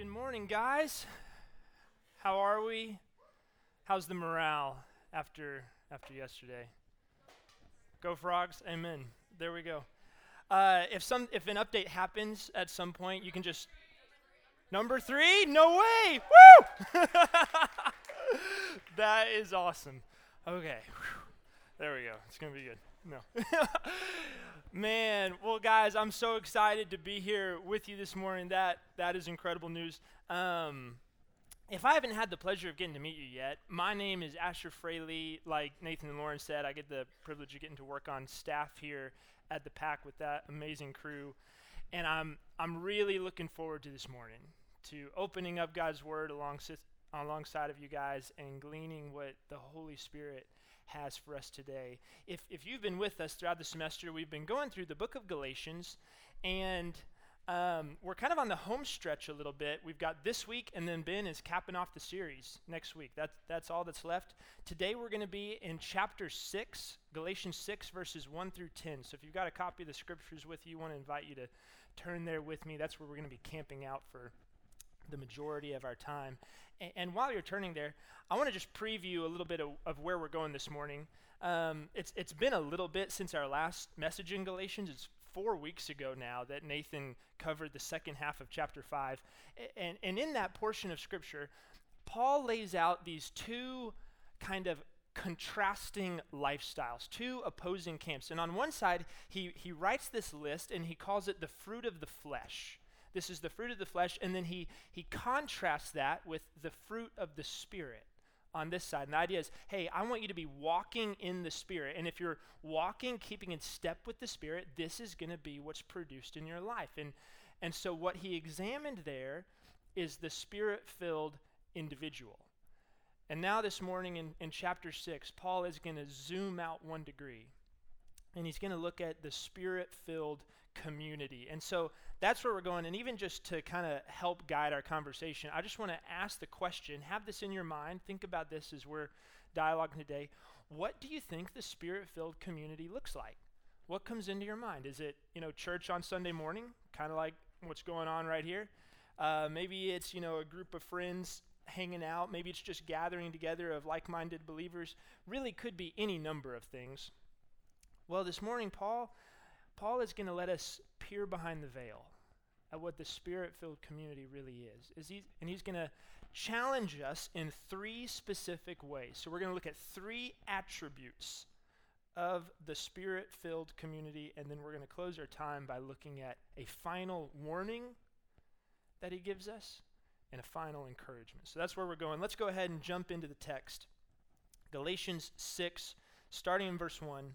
Good morning, guys. How are we? How's the morale after after yesterday? Go frogs! Amen. There we go. Uh, if some if an update happens at some point, you can just number three. No way! Woo! that is awesome. Okay, Whew. there we go. It's gonna be good. No. Man, well, guys, I'm so excited to be here with you this morning. That that is incredible news. Um, if I haven't had the pleasure of getting to meet you yet, my name is Asher Fraley. Like Nathan and Lauren said, I get the privilege of getting to work on staff here at the pack with that amazing crew, and I'm I'm really looking forward to this morning to opening up God's Word alongside alongside of you guys and gleaning what the Holy Spirit has for us today. If, if you've been with us throughout the semester, we've been going through the book of Galatians, and um, we're kind of on the home stretch a little bit. We've got this week, and then Ben is capping off the series next week. That's, that's all that's left. Today, we're going to be in chapter 6, Galatians 6, verses 1 through 10. So if you've got a copy of the scriptures with you, I want to invite you to turn there with me. That's where we're going to be camping out for the majority of our time. And, and while you're turning there, I want to just preview a little bit of, of where we're going this morning. Um, it's, it's been a little bit since our last message in Galatians. It's four weeks ago now that Nathan covered the second half of chapter 5. And, and in that portion of Scripture, Paul lays out these two kind of contrasting lifestyles, two opposing camps. And on one side, he, he writes this list and he calls it the fruit of the flesh. This is the fruit of the flesh. And then he, he contrasts that with the fruit of the Spirit on this side. And the idea is hey, I want you to be walking in the Spirit. And if you're walking, keeping in step with the Spirit, this is going to be what's produced in your life. And, and so what he examined there is the Spirit filled individual. And now, this morning in, in chapter 6, Paul is going to zoom out one degree. And he's going to look at the spirit filled community. And so that's where we're going. And even just to kind of help guide our conversation, I just want to ask the question have this in your mind. Think about this as we're dialoguing today. What do you think the spirit filled community looks like? What comes into your mind? Is it, you know, church on Sunday morning, kind of like what's going on right here? Uh, maybe it's, you know, a group of friends hanging out. Maybe it's just gathering together of like minded believers. Really could be any number of things. Well, this morning, Paul Paul is going to let us peer behind the veil at what the spirit filled community really is. is he, and he's going to challenge us in three specific ways. So we're going to look at three attributes of the spirit filled community, and then we're going to close our time by looking at a final warning that he gives us and a final encouragement. So that's where we're going. Let's go ahead and jump into the text. Galatians 6, starting in verse 1.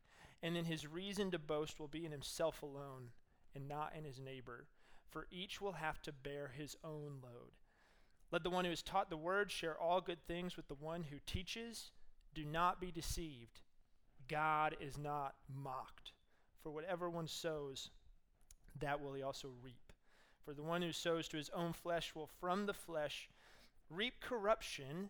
and then his reason to boast will be in himself alone and not in his neighbor, for each will have to bear his own load. Let the one who is taught the word share all good things with the one who teaches. Do not be deceived. God is not mocked. For whatever one sows, that will he also reap. For the one who sows to his own flesh will from the flesh reap corruption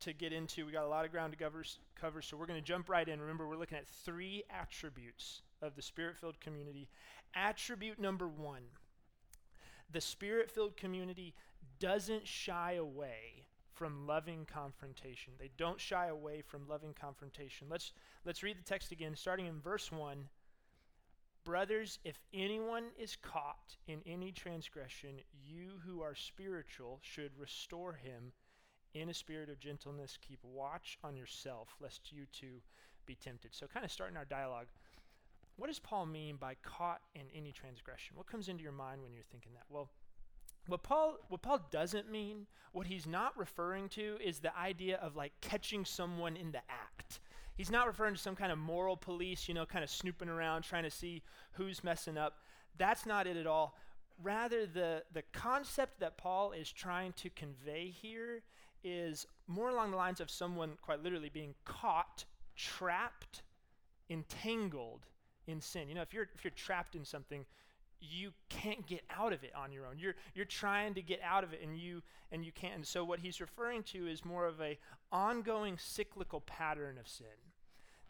to get into. We got a lot of ground to cover, cover so we're going to jump right in. Remember, we're looking at three attributes of the spirit filled community. Attribute number one the spirit filled community doesn't shy away from loving confrontation. They don't shy away from loving confrontation. Let's, let's read the text again, starting in verse 1. Brothers, if anyone is caught in any transgression, you who are spiritual should restore him in a spirit of gentleness. Keep watch on yourself, lest you too be tempted. So, kind of starting our dialogue. What does Paul mean by caught in any transgression? What comes into your mind when you're thinking that? Well, what Paul what Paul doesn't mean, what he's not referring to is the idea of like catching someone in the act. He's not referring to some kind of moral police, you know, kind of snooping around trying to see who's messing up. That's not it at all. Rather, the, the concept that Paul is trying to convey here is more along the lines of someone quite literally being caught, trapped, entangled in sin. You know, if you're if you're trapped in something, you can't get out of it on your own. You're you're trying to get out of it and you and you can't. And so what he's referring to is more of a ongoing cyclical pattern of sin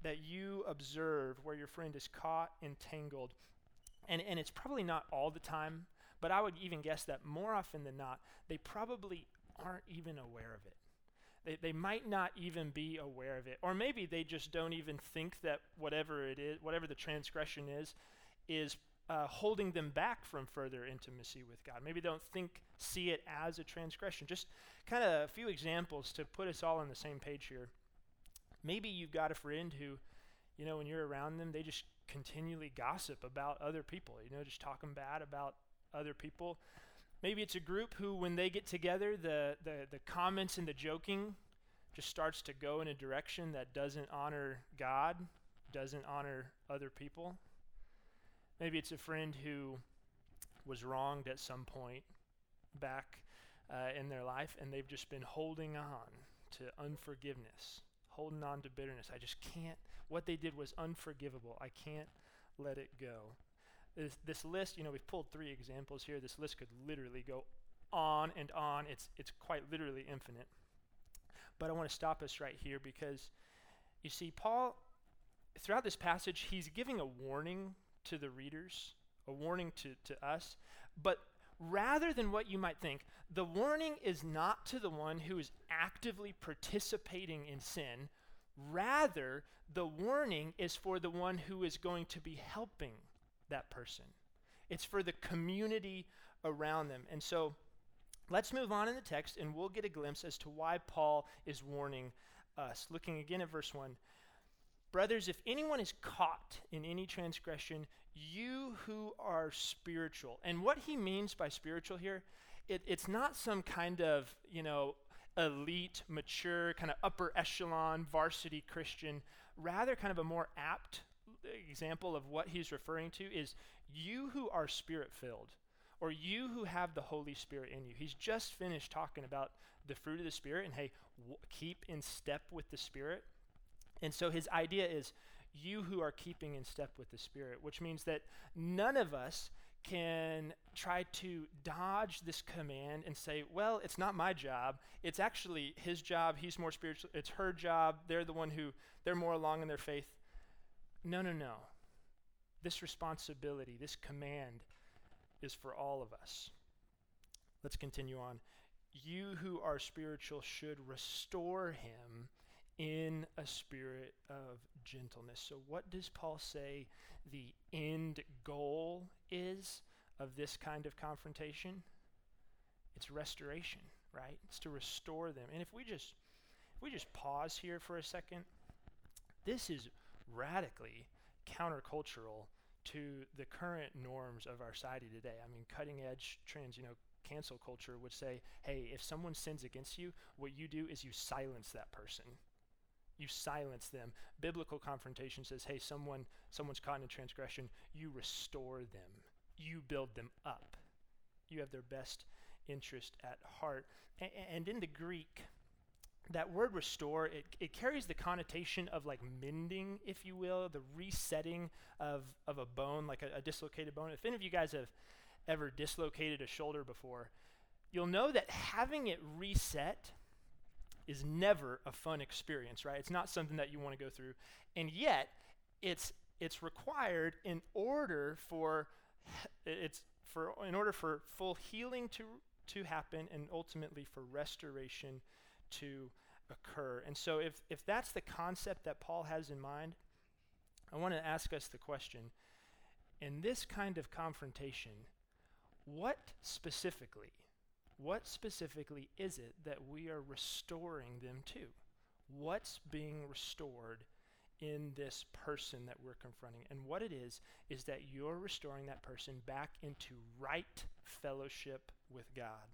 that you observe where your friend is caught entangled. And and it's probably not all the time, but I would even guess that more often than not, they probably aren't even aware of it. They, they might not even be aware of it. Or maybe they just don't even think that whatever it is, whatever the transgression is, is uh, holding them back from further intimacy with God. Maybe they don't think, see it as a transgression. Just kind of a few examples to put us all on the same page here. Maybe you've got a friend who, you know, when you're around them, they just continually gossip about other people, you know, just talking bad about other people. Maybe it's a group who, when they get together, the, the, the comments and the joking just starts to go in a direction that doesn't honor God, doesn't honor other people. Maybe it's a friend who was wronged at some point back uh, in their life, and they've just been holding on to unforgiveness, holding on to bitterness. I just can't. What they did was unforgivable. I can't let it go. This, this list, you know, we've pulled three examples here. This list could literally go on and on. It's, it's quite literally infinite. But I want to stop us right here because you see, Paul, throughout this passage, he's giving a warning to the readers, a warning to, to us. But rather than what you might think, the warning is not to the one who is actively participating in sin. Rather, the warning is for the one who is going to be helping that person. It's for the community around them. And so let's move on in the text and we'll get a glimpse as to why Paul is warning us. Looking again at verse 1. Brothers, if anyone is caught in any transgression, you who are spiritual. And what he means by spiritual here, it, it's not some kind of, you know, elite, mature, kind of upper echelon varsity Christian. Rather, kind of a more apt example of what he's referring to is you who are spirit filled, or you who have the Holy Spirit in you. He's just finished talking about the fruit of the Spirit and hey, w- keep in step with the Spirit. And so his idea is you who are keeping in step with the Spirit, which means that none of us can try to dodge this command and say, well, it's not my job. It's actually his job. He's more spiritual. It's her job. They're the one who, they're more along in their faith. No, no, no. This responsibility, this command is for all of us. Let's continue on. You who are spiritual should restore him in a spirit of gentleness. So, what does Paul say the end goal is of this kind of confrontation? It's restoration, right? It's to restore them. And if we just if we just pause here for a second, this is radically countercultural to the current norms of our society today. I mean, cutting edge trends, you know, cancel culture would say, hey, if someone sins against you, what you do is you silence that person. You silence them. Biblical confrontation says, hey, someone someone's caught in a transgression, you restore them. You build them up. You have their best interest at heart. A- and in the Greek, that word restore, it, it carries the connotation of like mending, if you will, the resetting of, of a bone, like a, a dislocated bone. If any of you guys have ever dislocated a shoulder before, you'll know that having it reset is never a fun experience, right? It's not something that you want to go through. And yet, it's it's required in order for it's for in order for full healing to to happen and ultimately for restoration to occur. And so if if that's the concept that Paul has in mind, I want to ask us the question in this kind of confrontation, what specifically what specifically is it that we are restoring them to? What's being restored in this person that we're confronting. And what it is, is that you're restoring that person back into right fellowship with God.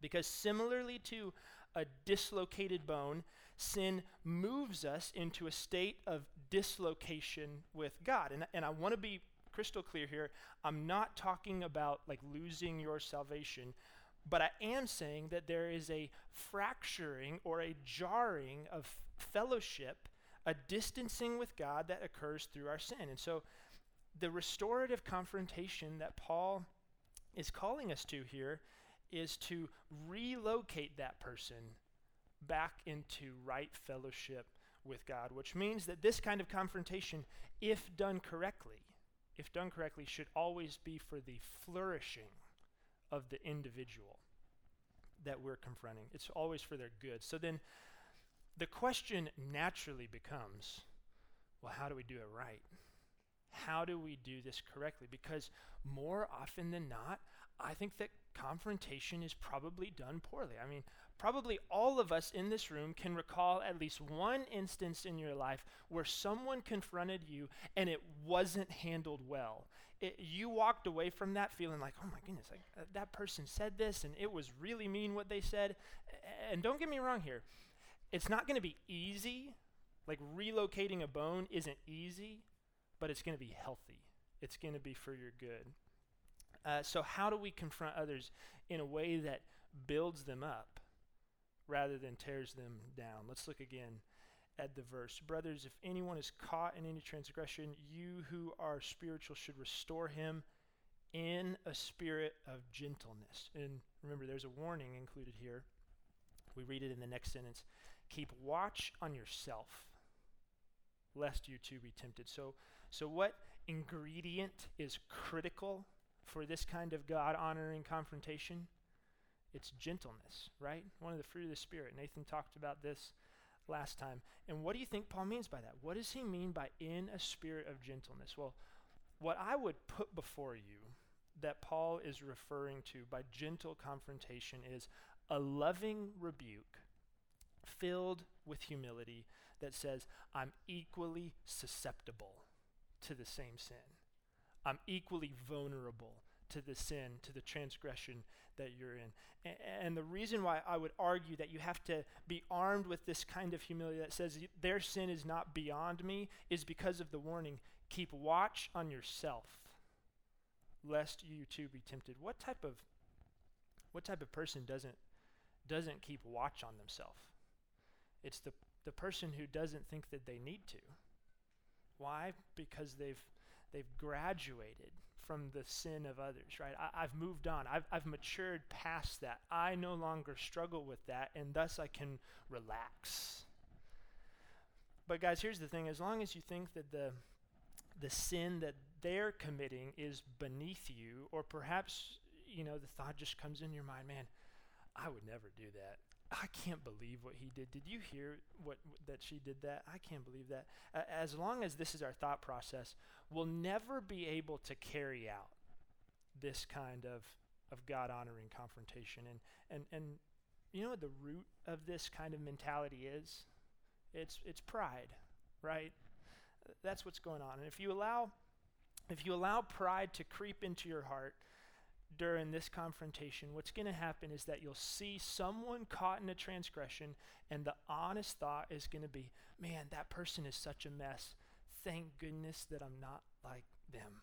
Because similarly to a dislocated bone, sin moves us into a state of dislocation with God. And, and I want to be crystal clear here. I'm not talking about like losing your salvation, but I am saying that there is a fracturing or a jarring of fellowship a distancing with God that occurs through our sin. And so the restorative confrontation that Paul is calling us to here is to relocate that person back into right fellowship with God, which means that this kind of confrontation, if done correctly, if done correctly, should always be for the flourishing of the individual that we're confronting. It's always for their good. So then the question naturally becomes well, how do we do it right? How do we do this correctly? Because more often than not, I think that confrontation is probably done poorly. I mean, probably all of us in this room can recall at least one instance in your life where someone confronted you and it wasn't handled well. It, you walked away from that feeling like, oh my goodness, like, uh, that person said this and it was really mean what they said. And don't get me wrong here, it's not going to be easy. Like relocating a bone isn't easy, but it's going to be healthy. It's going to be for your good. Uh, so, how do we confront others in a way that builds them up rather than tears them down? Let's look again at the verse. Brothers, if anyone is caught in any transgression, you who are spiritual should restore him in a spirit of gentleness. And remember, there's a warning included here. We read it in the next sentence. Keep watch on yourself, lest you too be tempted. So, so what ingredient is critical for this kind of God honoring confrontation? It's gentleness, right? One of the fruit of the Spirit. Nathan talked about this last time. And what do you think Paul means by that? What does he mean by in a spirit of gentleness? Well, what I would put before you that Paul is referring to by gentle confrontation is a loving rebuke filled with humility that says, I'm equally susceptible to the same sin. I'm equally vulnerable to the sin, to the transgression that you're in. A- and the reason why I would argue that you have to be armed with this kind of humility that says their sin is not beyond me is because of the warning keep watch on yourself lest you too be tempted. What type of what type of person doesn't doesn't keep watch on themselves? It's the, the person who doesn't think that they need to. Why? Because they've, they've graduated from the sin of others, right? I, have moved on. I've, I've matured past that. I no longer struggle with that, and thus I can relax. But, guys, here's the thing as long as you think that the, the sin that they're committing is beneath you, or perhaps, you know, the thought just comes in your mind, man, I would never do that. I can't believe what he did. Did you hear what that she did that? I can't believe that. As long as this is our thought process, we'll never be able to carry out this kind of of God honoring confrontation. And and and you know what the root of this kind of mentality is? It's it's pride, right? That's what's going on. And if you allow if you allow pride to creep into your heart, during this confrontation, what's going to happen is that you'll see someone caught in a transgression, and the honest thought is going to be, man, that person is such a mess. Thank goodness that I'm not like them.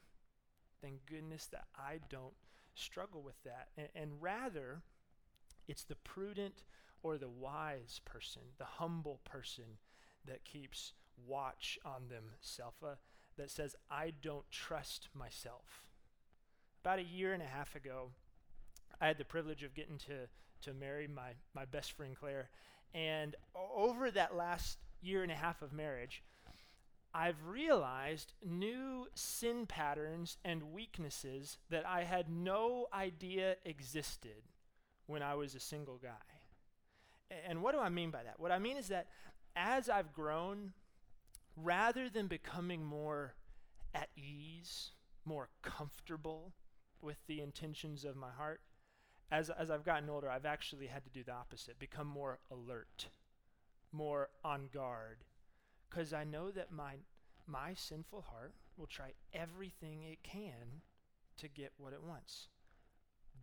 Thank goodness that I don't struggle with that. And, and rather, it's the prudent or the wise person, the humble person that keeps watch on themselves, uh, that says, I don't trust myself about a year and a half ago, I had the privilege of getting to, to marry my, my best friend Claire. And over that last year and a half of marriage, I've realized new sin patterns and weaknesses that I had no idea existed when I was a single guy. And what do I mean by that? What I mean is that as I've grown, rather than becoming more at ease, more comfortable with the intentions of my heart, as, as I've gotten older, I've actually had to do the opposite become more alert, more on guard. Because I know that my, my sinful heart will try everything it can to get what it wants.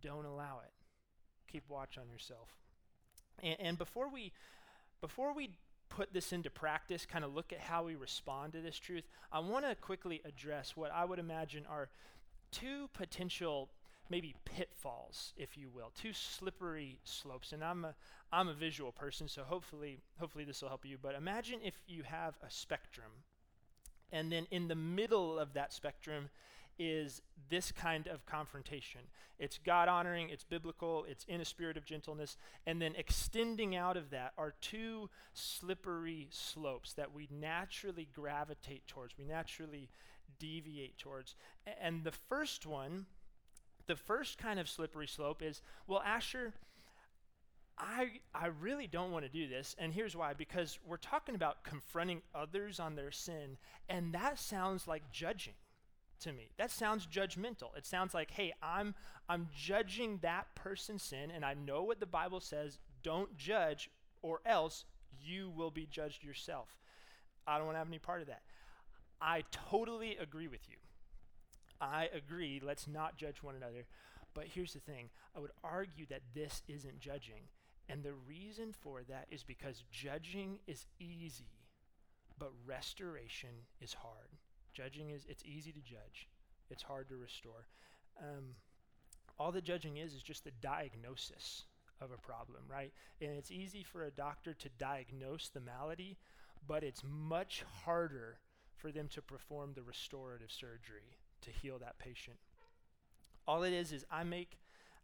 Don't allow it. Keep watch on yourself. And, and before we before we put this into practice, kind of look at how we respond to this truth, I want to quickly address what I would imagine are two potential maybe pitfalls, if you will, two slippery slopes. And I'm a I'm a visual person, so hopefully hopefully this will help you. But imagine if you have a spectrum, and then in the middle of that spectrum is this kind of confrontation. It's God honoring, it's biblical, it's in a spirit of gentleness, and then extending out of that are two slippery slopes that we naturally gravitate towards, we naturally deviate towards. And the first one, the first kind of slippery slope is well, Asher, I, I really don't want to do this, and here's why because we're talking about confronting others on their sin, and that sounds like judging to me. That sounds judgmental. It sounds like, hey, I'm I'm judging that person's sin and I know what the Bible says, don't judge or else you will be judged yourself. I don't want to have any part of that. I totally agree with you. I agree, let's not judge one another. But here's the thing I would argue that this isn't judging. And the reason for that is because judging is easy, but restoration is hard. Judging is, it's easy to judge, it's hard to restore. Um, all the judging is is just the diagnosis of a problem, right? And it's easy for a doctor to diagnose the malady, but it's much harder for them to perform the restorative surgery to heal that patient. All it is is I make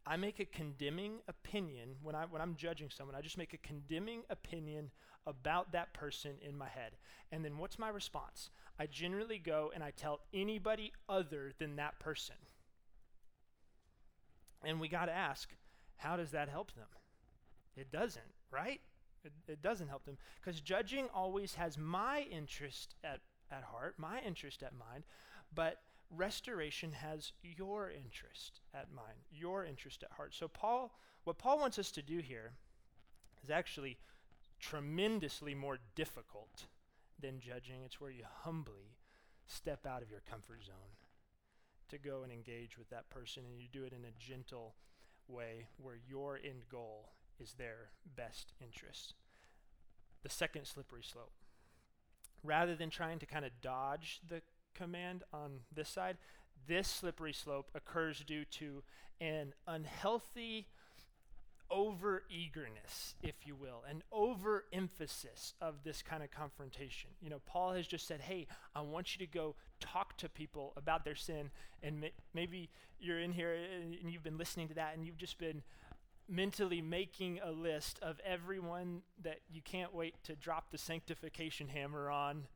I make a condemning opinion when I when I'm judging someone. I just make a condemning opinion about that person in my head. And then what's my response? I generally go and I tell anybody other than that person. And we got to ask, how does that help them? It doesn't, right? It, it doesn't help them because judging always has my interest at, at heart, my interest at mind, but restoration has your interest at mind, your interest at heart. So Paul, what Paul wants us to do here is actually tremendously more difficult than judging. It's where you humbly step out of your comfort zone to go and engage with that person, and you do it in a gentle way where your end goal is their best interest. The second slippery slope. Rather than trying to kind of dodge the command on this side, this slippery slope occurs due to an unhealthy over eagerness, if you will, an overemphasis of this kind of confrontation. You know, Paul has just said, Hey, I want you to go talk to people about their sin. And maybe you're in here and you've been listening to that and you've just been mentally making a list of everyone that you can't wait to drop the sanctification hammer on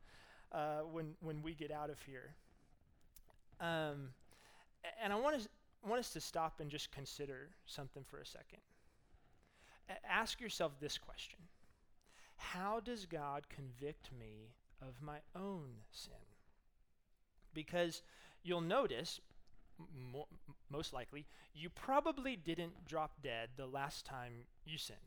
uh, when, when we get out of here. Um, and I want, want us to stop and just consider something for a second ask yourself this question How does God convict me of my own sin? Because you'll notice, mo- most likely, you probably didn't drop dead the last time you sinned.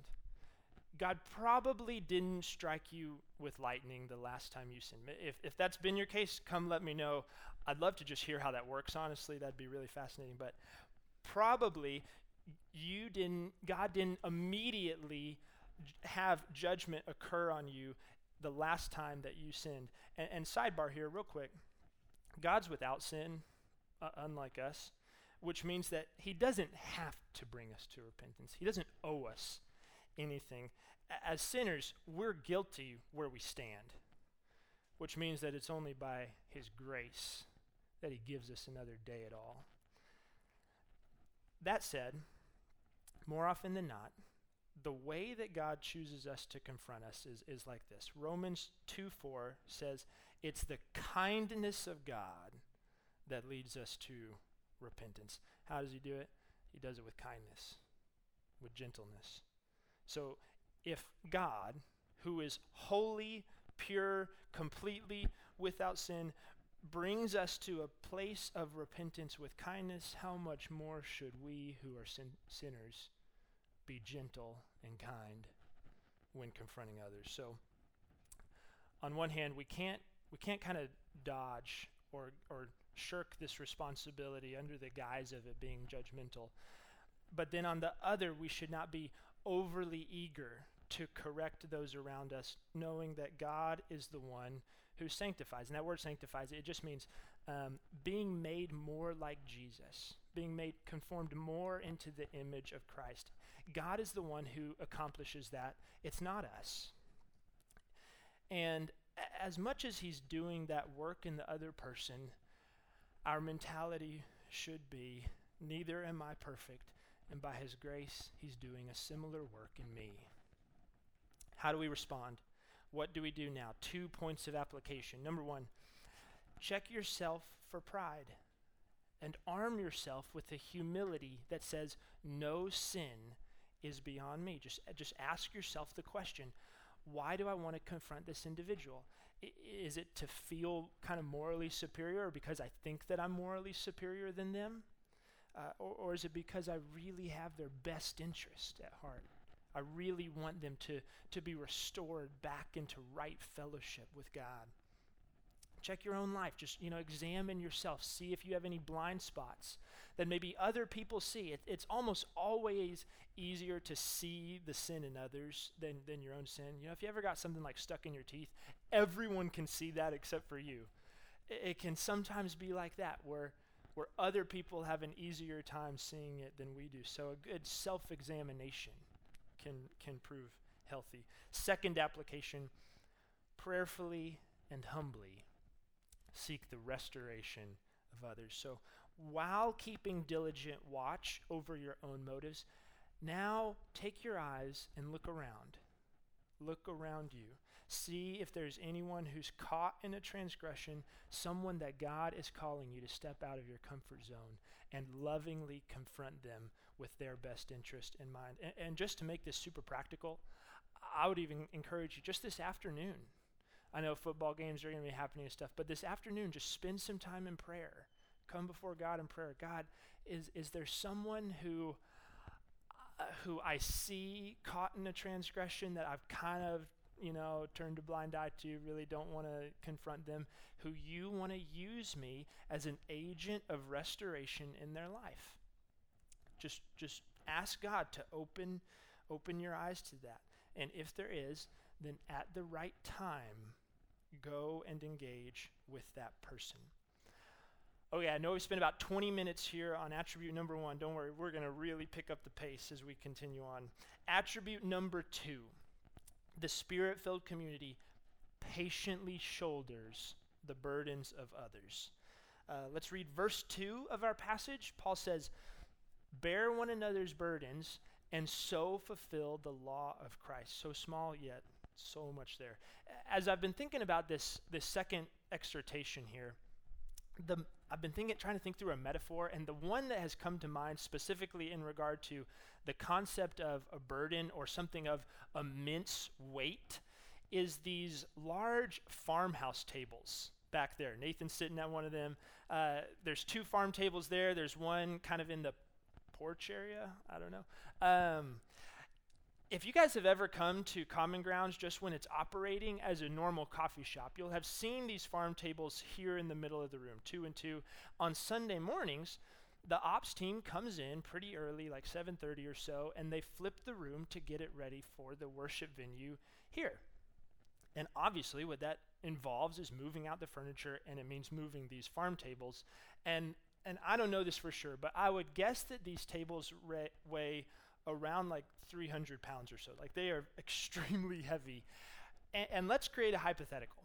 God probably didn't strike you with lightning the last time you sinned. If, if that's been your case, come let me know. I'd love to just hear how that works, honestly. That'd be really fascinating. But probably you didn't, God didn't immediately have judgment occur on you the last time that you sinned. And, and sidebar here, real quick God's without sin, uh, unlike us, which means that He doesn't have to bring us to repentance, He doesn't owe us anything. As sinners, we're guilty where we stand, which means that it's only by His grace that He gives us another day at all. That said, more often than not, the way that God chooses us to confront us is, is like this Romans 2 4 says, It's the kindness of God that leads us to repentance. How does He do it? He does it with kindness, with gentleness. So if God, who is holy, pure, completely without sin, brings us to a place of repentance with kindness, how much more should we who are sin- sinners be gentle and kind when confronting others? So, on one hand, we can't we can't kind of dodge or or shirk this responsibility under the guise of it being judgmental. But then on the other, we should not be overly eager to correct those around us, knowing that God is the one who sanctifies. And that word sanctifies, it just means um, being made more like Jesus, being made conformed more into the image of Christ. God is the one who accomplishes that, it's not us. And as much as He's doing that work in the other person, our mentality should be neither am I perfect, and by His grace, He's doing a similar work in me. How do we respond? What do we do now? Two points of application. Number one, check yourself for pride and arm yourself with the humility that says, No sin is beyond me. Just, just ask yourself the question why do I want to confront this individual? Is it to feel kind of morally superior or because I think that I'm morally superior than them? Uh, or, or is it because I really have their best interest at heart? I really want them to, to be restored back into right fellowship with God. Check your own life. Just, you know, examine yourself. See if you have any blind spots that maybe other people see. It, it's almost always easier to see the sin in others than, than your own sin. You know, if you ever got something like stuck in your teeth, everyone can see that except for you. It, it can sometimes be like that where where other people have an easier time seeing it than we do. So a good self-examination can, can prove healthy. Second application prayerfully and humbly seek the restoration of others. So while keeping diligent watch over your own motives, now take your eyes and look around. Look around you. See if there's anyone who's caught in a transgression, someone that God is calling you to step out of your comfort zone and lovingly confront them with their best interest in mind. And, and just to make this super practical, I would even encourage you just this afternoon. I know football games are going to be happening and stuff, but this afternoon, just spend some time in prayer. Come before God in prayer. God, is, is there someone who, uh, who I see caught in a transgression that I've kind of you know, turned a blind eye to, really don't want to confront them, who you want to use me as an agent of restoration in their life. Just just ask God to open open your eyes to that. And if there is, then at the right time, go and engage with that person. Okay, I know we spent about 20 minutes here on attribute number one. Don't worry, we're going to really pick up the pace as we continue on. Attribute number two the spirit filled community patiently shoulders the burdens of others. Uh, let's read verse 2 of our passage. Paul says, Bear one another's burdens, and so fulfill the law of Christ. So small, yet so much there. As I've been thinking about this, this second exhortation here, the, I've been thinking, trying to think through a metaphor, and the one that has come to mind specifically in regard to the concept of a burden or something of immense weight is these large farmhouse tables back there. Nathan's sitting at one of them. Uh, there's two farm tables there. There's one kind of in the porch area. I don't know. Um, if you guys have ever come to Common Grounds just when it's operating as a normal coffee shop, you'll have seen these farm tables here in the middle of the room, two and two. On Sunday mornings, the ops team comes in pretty early, like 7:30 or so, and they flip the room to get it ready for the worship venue here. And obviously, what that involves is moving out the furniture, and it means moving these farm tables. And and I don't know this for sure, but I would guess that these tables re- weigh around like 300 pounds or so. Like they are extremely heavy. And, and let's create a hypothetical.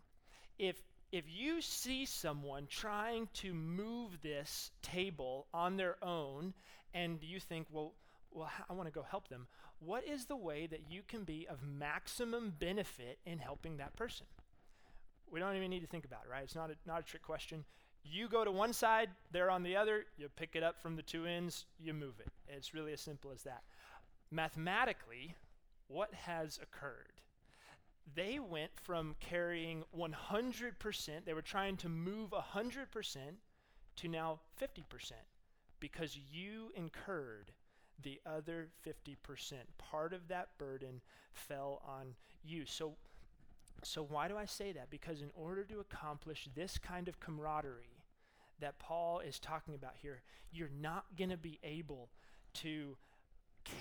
If if you see someone trying to move this table on their own, and you think, well, well, I want to go help them. what is the way that you can be of maximum benefit in helping that person? We don't even need to think about it, right? It's not a, not a trick question. You go to one side, they're on the other, you pick it up from the two ends, you move it. It's really as simple as that. Mathematically, what has occurred? They went from carrying 100%, they were trying to move 100% to now 50% because you incurred the other 50%. Part of that burden fell on you. So so, why do I say that? Because in order to accomplish this kind of camaraderie that Paul is talking about here, you're not going to be able to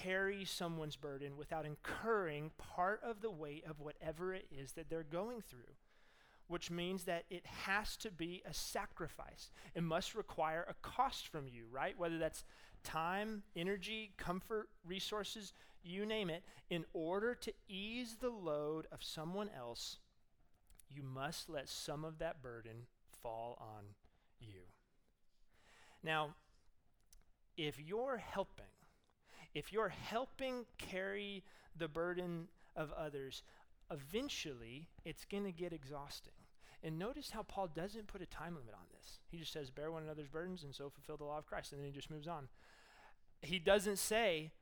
carry someone's burden without incurring part of the weight of whatever it is that they're going through. Which means that it has to be a sacrifice. It must require a cost from you, right? Whether that's time, energy, comfort, resources, you name it, in order to ease the load of someone else, you must let some of that burden fall on you. Now, if you're helping, if you're helping carry the burden of others, eventually it's going to get exhausting. And notice how Paul doesn't put a time limit on this. He just says, Bear one another's burdens and so fulfill the law of Christ. And then he just moves on. He doesn't say,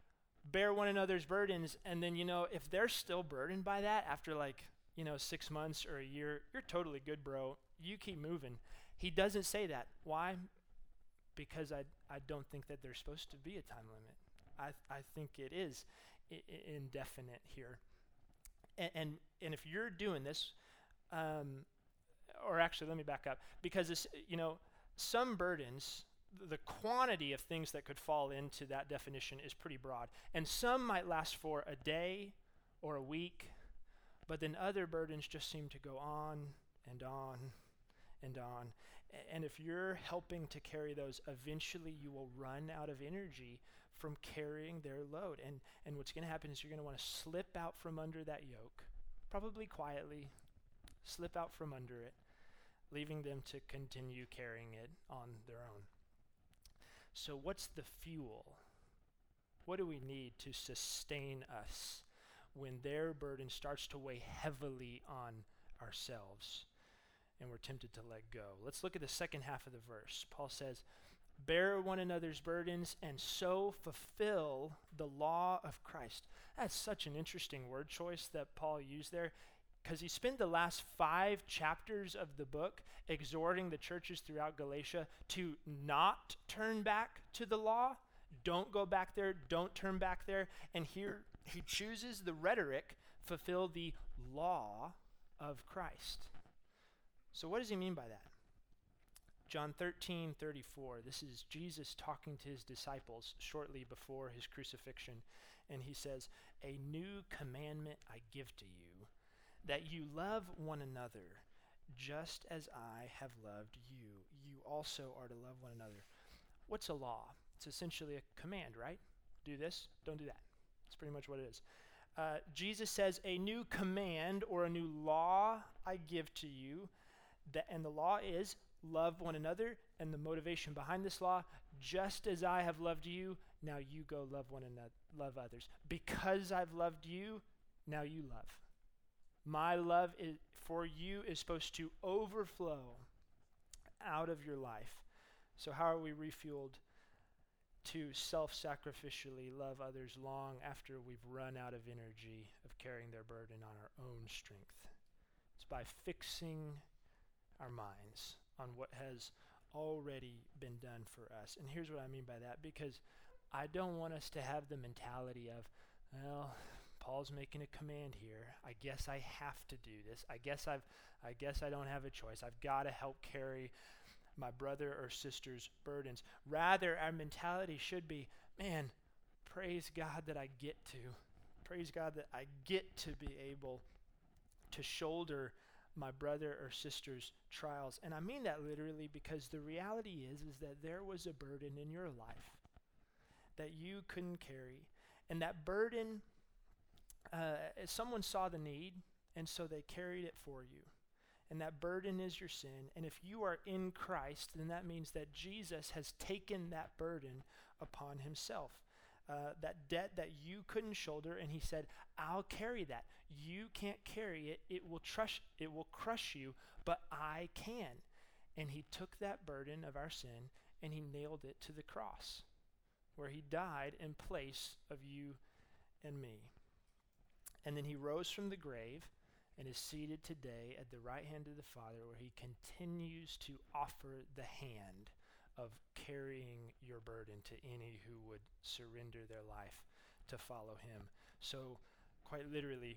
bear one another's burdens and then you know if they're still burdened by that after like you know six months or a year you're totally good bro you keep moving he doesn't say that why because i, I don't think that there's supposed to be a time limit i, I think it is I- indefinite here and, and, and if you're doing this um, or actually let me back up because this you know some burdens the quantity of things that could fall into that definition is pretty broad. And some might last for a day or a week, but then other burdens just seem to go on and on and on. And if you're helping to carry those, eventually you will run out of energy from carrying their load. And, and what's going to happen is you're going to want to slip out from under that yoke, probably quietly, slip out from under it, leaving them to continue carrying it on their own. So, what's the fuel? What do we need to sustain us when their burden starts to weigh heavily on ourselves and we're tempted to let go? Let's look at the second half of the verse. Paul says, Bear one another's burdens and so fulfill the law of Christ. That's such an interesting word choice that Paul used there because he spent the last five chapters of the book exhorting the churches throughout Galatia to not turn back to the law. Don't go back there. Don't turn back there. And here he chooses the rhetoric fulfill the law of Christ. So, what does he mean by that? John 13, 34. This is Jesus talking to his disciples shortly before his crucifixion. And he says, A new commandment I give to you that you love one another just as I have loved you. You also are to love one another. What's a law? It's essentially a command, right? Do this, don't do that. That's pretty much what it is. Uh, Jesus says, A new command or a new law I give to you. And the law is love one another. And the motivation behind this law, just as I have loved you, now you go love one another, love others. Because I've loved you, now you love. My love is, for you is supposed to overflow out of your life. So, how are we refueled to self sacrificially love others long after we've run out of energy of carrying their burden on our own strength? It's by fixing our minds on what has already been done for us. And here's what I mean by that because I don't want us to have the mentality of, well, Paul's making a command here. I guess I have to do this. I guess I've I guess I don't have a choice. I've got to help carry my brother or sister's burdens. Rather, our mentality should be, man, praise God that I get to. Praise God that I get to be able to shoulder my brother or sister's trials. And I mean that literally because the reality is is that there was a burden in your life that you couldn't carry. And that burden uh, someone saw the need, and so they carried it for you. And that burden is your sin. And if you are in Christ, then that means that Jesus has taken that burden upon himself. Uh, that debt that you couldn't shoulder, and he said, "I'll carry that. You can't carry it. It will crush. It will crush you, but I can." And he took that burden of our sin and he nailed it to the cross, where he died in place of you and me. And then he rose from the grave and is seated today at the right hand of the Father, where he continues to offer the hand of carrying your burden to any who would surrender their life to follow him. So, quite literally,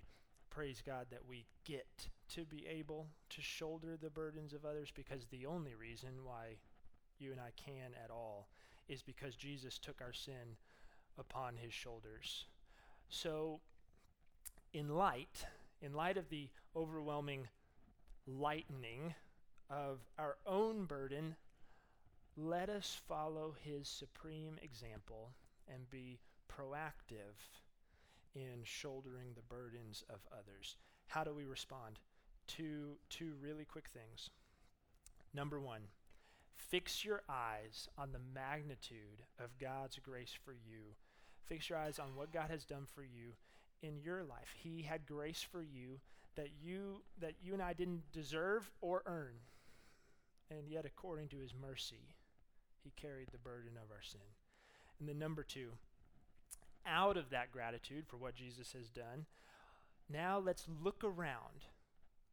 praise God that we get to be able to shoulder the burdens of others because the only reason why you and I can at all is because Jesus took our sin upon his shoulders. So, in light, in light of the overwhelming lightening of our own burden let us follow his supreme example and be proactive in shouldering the burdens of others. How do we respond? Two, two really quick things. Number one, fix your eyes on the magnitude of God's grace for you. Fix your eyes on what God has done for you in your life. He had grace for you that you that you and I didn't deserve or earn. And yet according to his mercy, he carried the burden of our sin. And then, number two, out of that gratitude for what Jesus has done, now let's look around.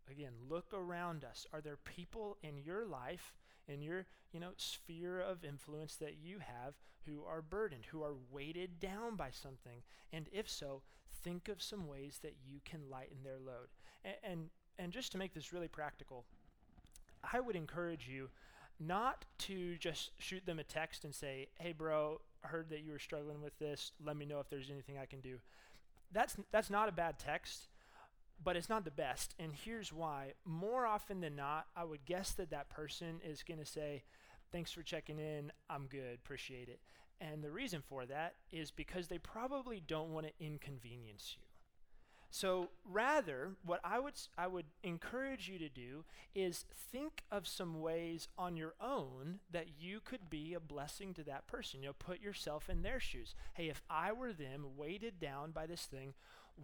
Again, look around us. Are there people in your life, in your you know sphere of influence that you have, who are burdened, who are weighted down by something? And if so, think of some ways that you can lighten their load. And and, and just to make this really practical, I would encourage you not to just shoot them a text and say, "Hey, bro, I heard that you were struggling with this. Let me know if there's anything I can do." That's that's not a bad text, but it's not the best. And here's why: more often than not, I would guess that that person is going to say, "Thanks for checking in. I'm good. Appreciate it." And the reason for that is because they probably don't want to inconvenience you. So rather, what I would I would encourage you to do is think of some ways on your own that you could be a blessing to that person. You know, put yourself in their shoes. Hey, if I were them, weighted down by this thing,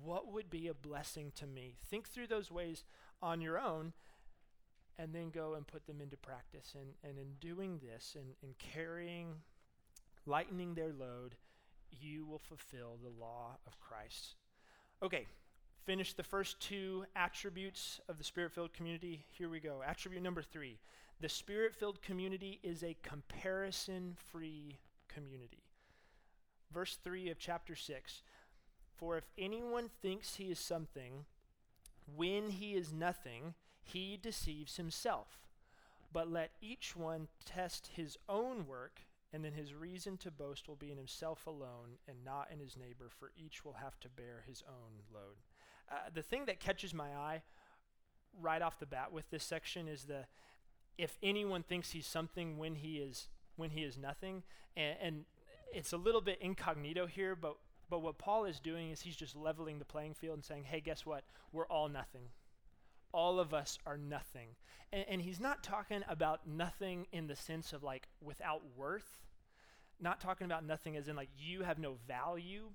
what would be a blessing to me? Think through those ways on your own and then go and put them into practice. And, and in doing this and in carrying, lightening their load, you will fulfill the law of Christ. Okay, finish the first two attributes of the spirit filled community. Here we go. Attribute number three the spirit filled community is a comparison free community. Verse 3 of chapter 6 For if anyone thinks he is something, when he is nothing, he deceives himself. But let each one test his own work, and then his reason to boast will be in himself alone and not in his neighbor, for each will have to bear his own load. Uh, the thing that catches my eye right off the bat with this section is the if anyone thinks he's something when he is when he is nothing and, and it's a little bit incognito here but but what paul is doing is he's just leveling the playing field and saying hey guess what? We're all nothing. All of us are nothing. And, and he's not talking about nothing in the sense of like without worth not talking about nothing as in like you have no value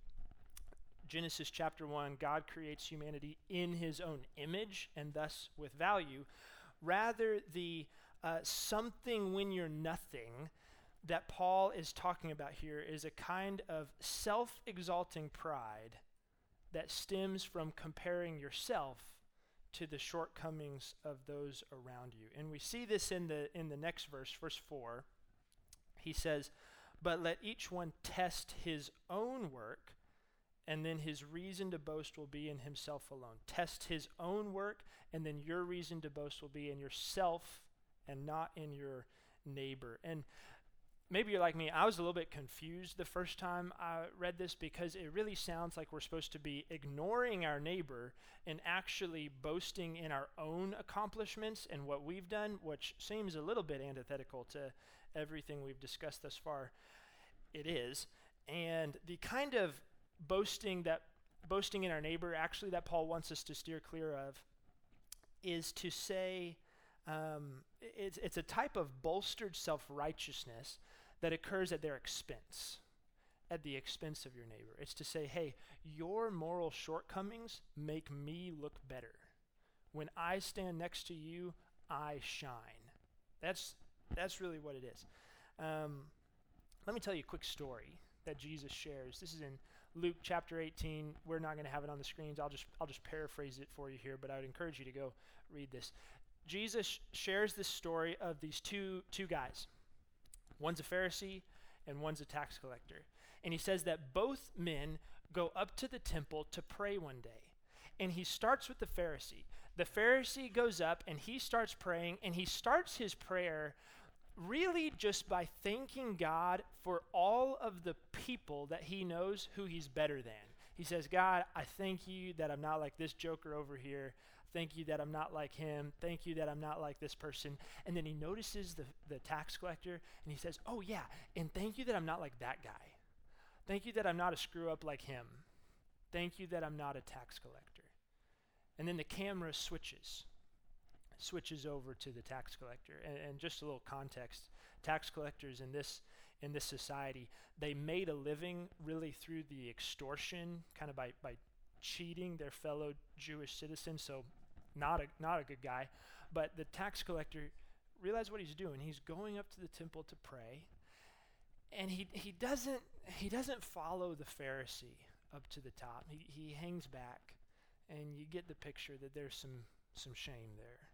Genesis chapter 1, God creates humanity in his own image and thus with value. Rather, the uh, something when you're nothing that Paul is talking about here is a kind of self exalting pride that stems from comparing yourself to the shortcomings of those around you. And we see this in the in the next verse, verse 4. He says, "But let each one test his own work and then his reason to boast will be in himself alone. Test his own work, and then your reason to boast will be in yourself and not in your neighbor. And maybe you're like me, I was a little bit confused the first time I read this because it really sounds like we're supposed to be ignoring our neighbor and actually boasting in our own accomplishments and what we've done, which seems a little bit antithetical to everything we've discussed thus far. It is. And the kind of boasting that boasting in our neighbor actually that paul wants us to steer clear of is to say um, it's, it's a type of bolstered self-righteousness that occurs at their expense at the expense of your neighbor. It's to say, hey, your moral shortcomings make me look better. When I stand next to you, I shine. That's, that's really what it is. Um, let me tell you a quick story that Jesus shares. This is in Luke chapter 18. We're not going to have it on the screens. I'll just I'll just paraphrase it for you here, but I would encourage you to go read this. Jesus shares this story of these two two guys. One's a Pharisee and one's a tax collector. And he says that both men go up to the temple to pray one day. And he starts with the Pharisee. The Pharisee goes up and he starts praying, and he starts his prayer really just by thanking God for all of the people that he knows who he's better than. He says, God, I thank you that I'm not like this joker over here. Thank you that I'm not like him. Thank you that I'm not like this person. And then he notices the, the tax collector and he says, Oh, yeah, and thank you that I'm not like that guy. Thank you that I'm not a screw up like him. Thank you that I'm not a tax collector. And then the camera switches switches over to the tax collector. And, and, just a little context: tax collectors in this in this society, they made a living really through the extortion, kind of by by cheating their fellow Jewish citizens. So, not a not a good guy. But the tax collector realized what he's doing. He's going up to the temple to pray, and he he doesn't he doesn't follow the Pharisee up to the top. He he hangs back, and you get the picture that there's some some shame there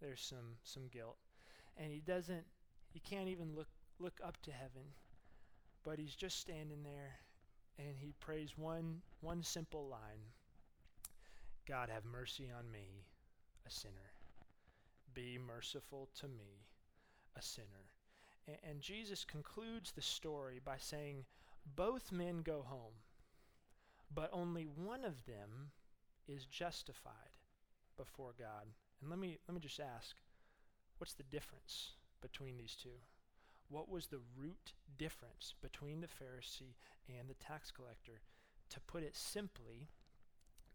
there's some some guilt. And he doesn't he can't even look look up to heaven. But he's just standing there and he prays one one simple line. God have mercy on me, a sinner. Be merciful to me, a sinner. And, and Jesus concludes the story by saying, Both men go home, but only one of them is justified before God. And let me let me just ask, what's the difference between these two? What was the root difference between the Pharisee and the tax collector? To put it simply,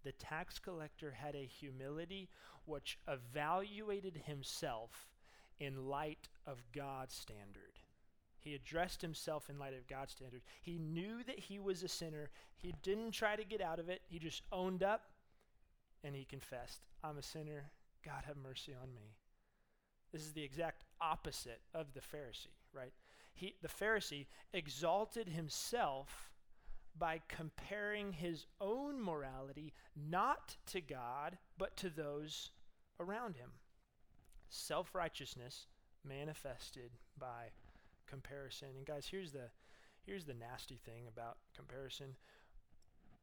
the tax collector had a humility which evaluated himself in light of God's standard. He addressed himself in light of God's standard. He knew that he was a sinner. He didn't try to get out of it. He just owned up and he confessed, I'm a sinner. God, have mercy on me. This is the exact opposite of the Pharisee, right? He, the Pharisee exalted himself by comparing his own morality not to God, but to those around him. Self righteousness manifested by comparison. And guys, here's the here's the nasty thing about comparison.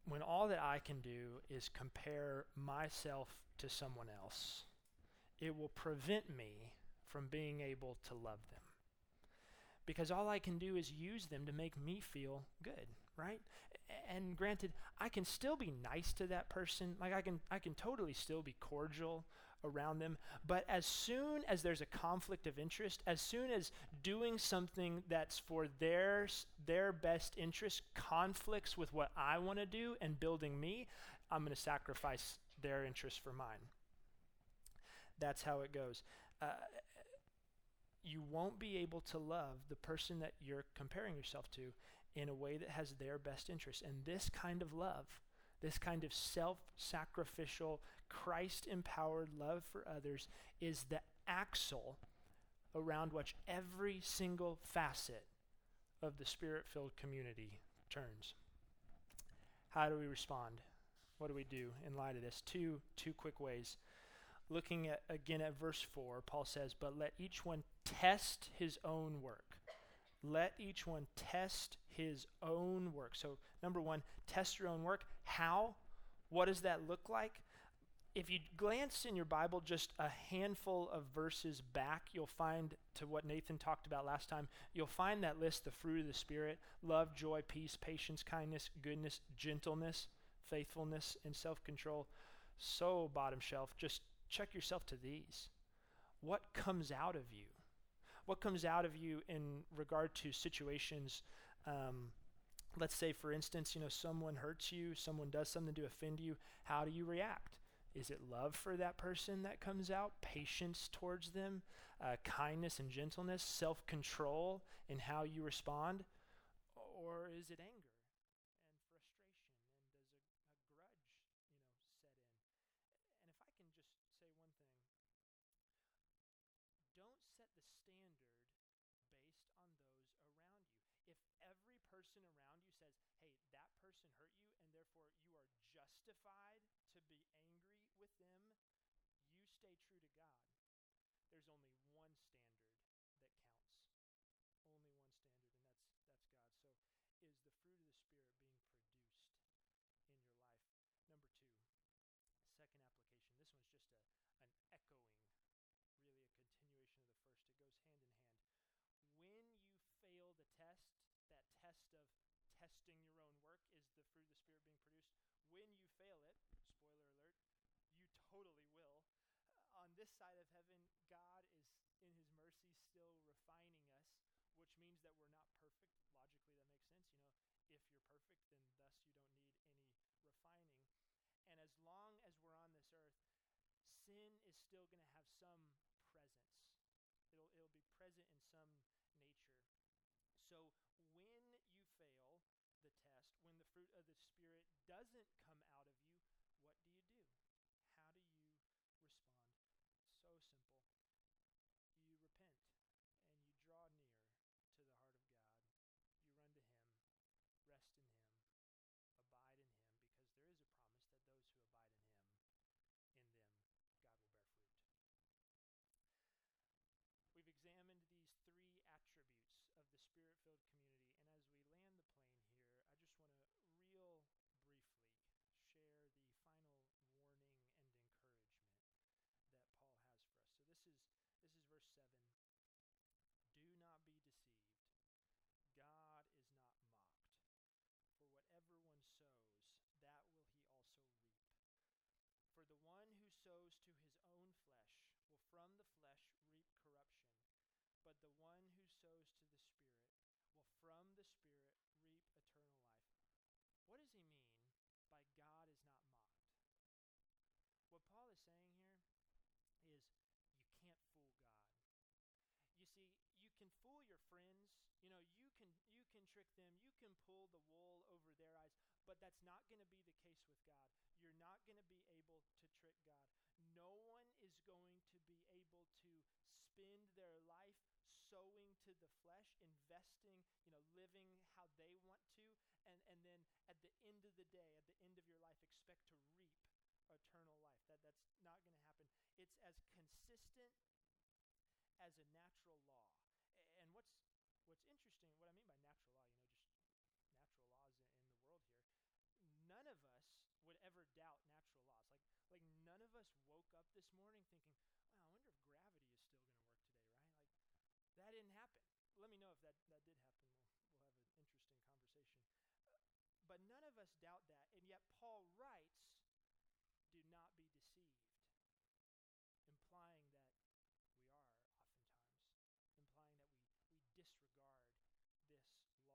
When all that I can do is compare myself to someone else, it will prevent me from being able to love them. Because all I can do is use them to make me feel good, right? And granted, I can still be nice to that person. Like I can I can totally still be cordial around them, but as soon as there's a conflict of interest, as soon as doing something that's for their their best interest conflicts with what I want to do and building me, I'm going to sacrifice their interest for mine that's how it goes. Uh, you won't be able to love the person that you're comparing yourself to in a way that has their best interest. And this kind of love, this kind of self sacrificial, Christ empowered love for others, is the axle around which every single facet of the spirit filled community turns. How do we respond? What do we do in light of this? Two, two quick ways looking at again at verse 4, Paul says, But let each one test his own work. Let each one test his own work. So, number one, test your own work. How? What does that look like? If you glance in your Bible just a handful of verses back, you'll find to what Nathan talked about last time, you'll find that list the fruit of the Spirit love, joy, peace, patience, kindness, goodness, gentleness, faithfulness, and self control. So bottom shelf, just check yourself to these. What comes out of you? What comes out of you in regard to situations? Um, let's say, for instance, you know, someone hurts you, someone does something to offend you. How do you react? Is it love for that person that comes out? Patience towards them? Uh, kindness and gentleness? Self control in how you respond? Or is it anger and frustration? And does a, a grudge, you know, set in? And if I can just say one thing, don't set the standard based on those around you. If every person around you says, hey, that person hurt you, and therefore you are justified to be angry with them, you stay true to God. There's only one standard that counts. Only one standard, and that's that's God. So is the fruit of the Spirit being produced in your life? Number two, second application. This one's just a an echoing, really a continuation of the first. It goes hand in hand when you fail the test, that test of your own work is the fruit of the Spirit being produced. When you fail it, spoiler alert, you totally will. Uh, on this side of heaven, God is in His mercy still refining us, which means that we're not perfect. Logically, that makes sense. You know, if you're perfect, then thus you don't need any refining. And as long as we're on this earth, sin is still going to have some presence. It'll, it'll be present in some nature. So when you fail the test, when the fruit of the Spirit doesn't come out of you, what do you do? How do you respond? So simple. You repent and you draw near to the heart of God. You run to Him, rest in Him, abide in Him, because there is a promise that those who abide in Him, in them, God will bear fruit. We've examined these three attributes of the spirit filled community, and as we land the plane here, I just want to real briefly share the final warning and encouragement that Paul has for us. So this is this is verse 7. Do not be deceived. God is not mocked. For whatever one sows, that will he also reap. For the one who sows to his own flesh will from the flesh reap corruption, but the one who sows to the Spirit will from the Spirit reap eternal life. What does he mean by God is not mocked? What Paul is saying here is you can't fool God. You see, you can fool your friends. You know, you can you can trick them. You can pull the wool over their eyes, but that's not going to be the case with God. You're not going to be able to trick God. No one is going to be able to spend their life flesh, investing, you know, living how they want to, and and then at the end of the day, at the end of your life expect to reap eternal life. That that's not going to happen. It's as consistent as a natural law. And what's what's interesting, what I mean by natural law, you know, just natural laws in, in the world here, none of us would ever doubt natural laws. Like like none of us woke up this morning thinking, "Wow, I wonder if gravity is still going to work today." Right? Like that didn't happen. Let me know that that did happen. We'll we'll have an interesting conversation. Uh, but none of us doubt that, and yet Paul writes, "Do not be deceived," implying that we are oftentimes, implying that we, we disregard this law.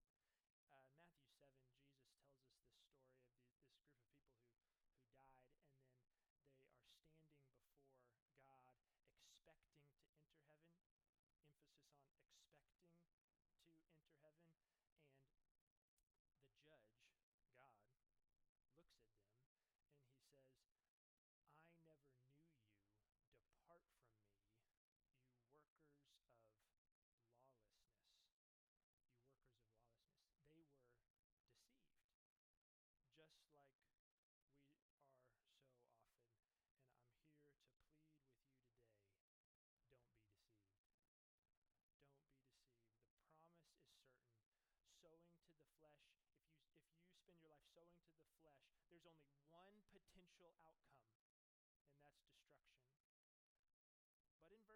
Uh, Matthew 7, Jesus tells us this story of the, this group of people who, who died, and then they are standing before God, expecting to enter heaven. Emphasis on expecting to enter heaven. And the judge, God, looks at them and he says, I never knew you. Depart from me, you workers of lawlessness. You workers of lawlessness. They were deceived, just like we are so often. And I'm here to plead with you today don't be deceived. Don't be deceived. The promise is certain. Sowing to the flesh, if you, if you spend your life sowing to the flesh, there's only one potential outcome, and that's destruction.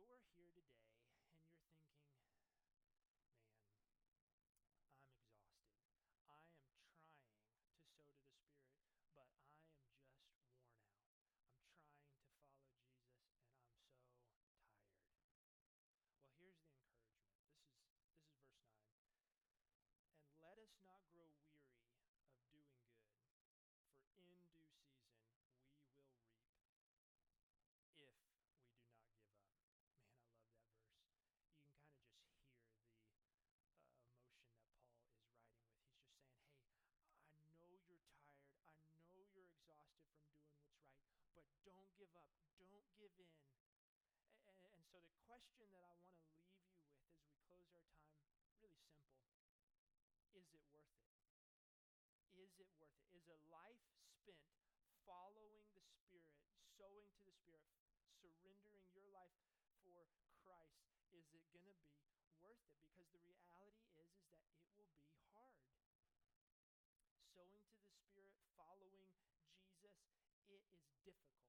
Inversely so, there is also another promise. If you spend your life sowing to the Spirit, following after Jesus, laying down yourself to follow Him, there is one guaranteed outcome, and that is eternal life. But maybe you're here today and you're thinking, man, I'm exhausted. I am trying to sow to the Spirit, but I am just worn out. Question that I want to leave you with as we close our time, really simple. Is it worth it? Is it worth it? Is a life spent following the Spirit, sowing to the Spirit, surrendering your life for Christ, is it going to be worth it? Because the reality is is that it will be hard. Sowing to the Spirit, following Jesus, it is difficult.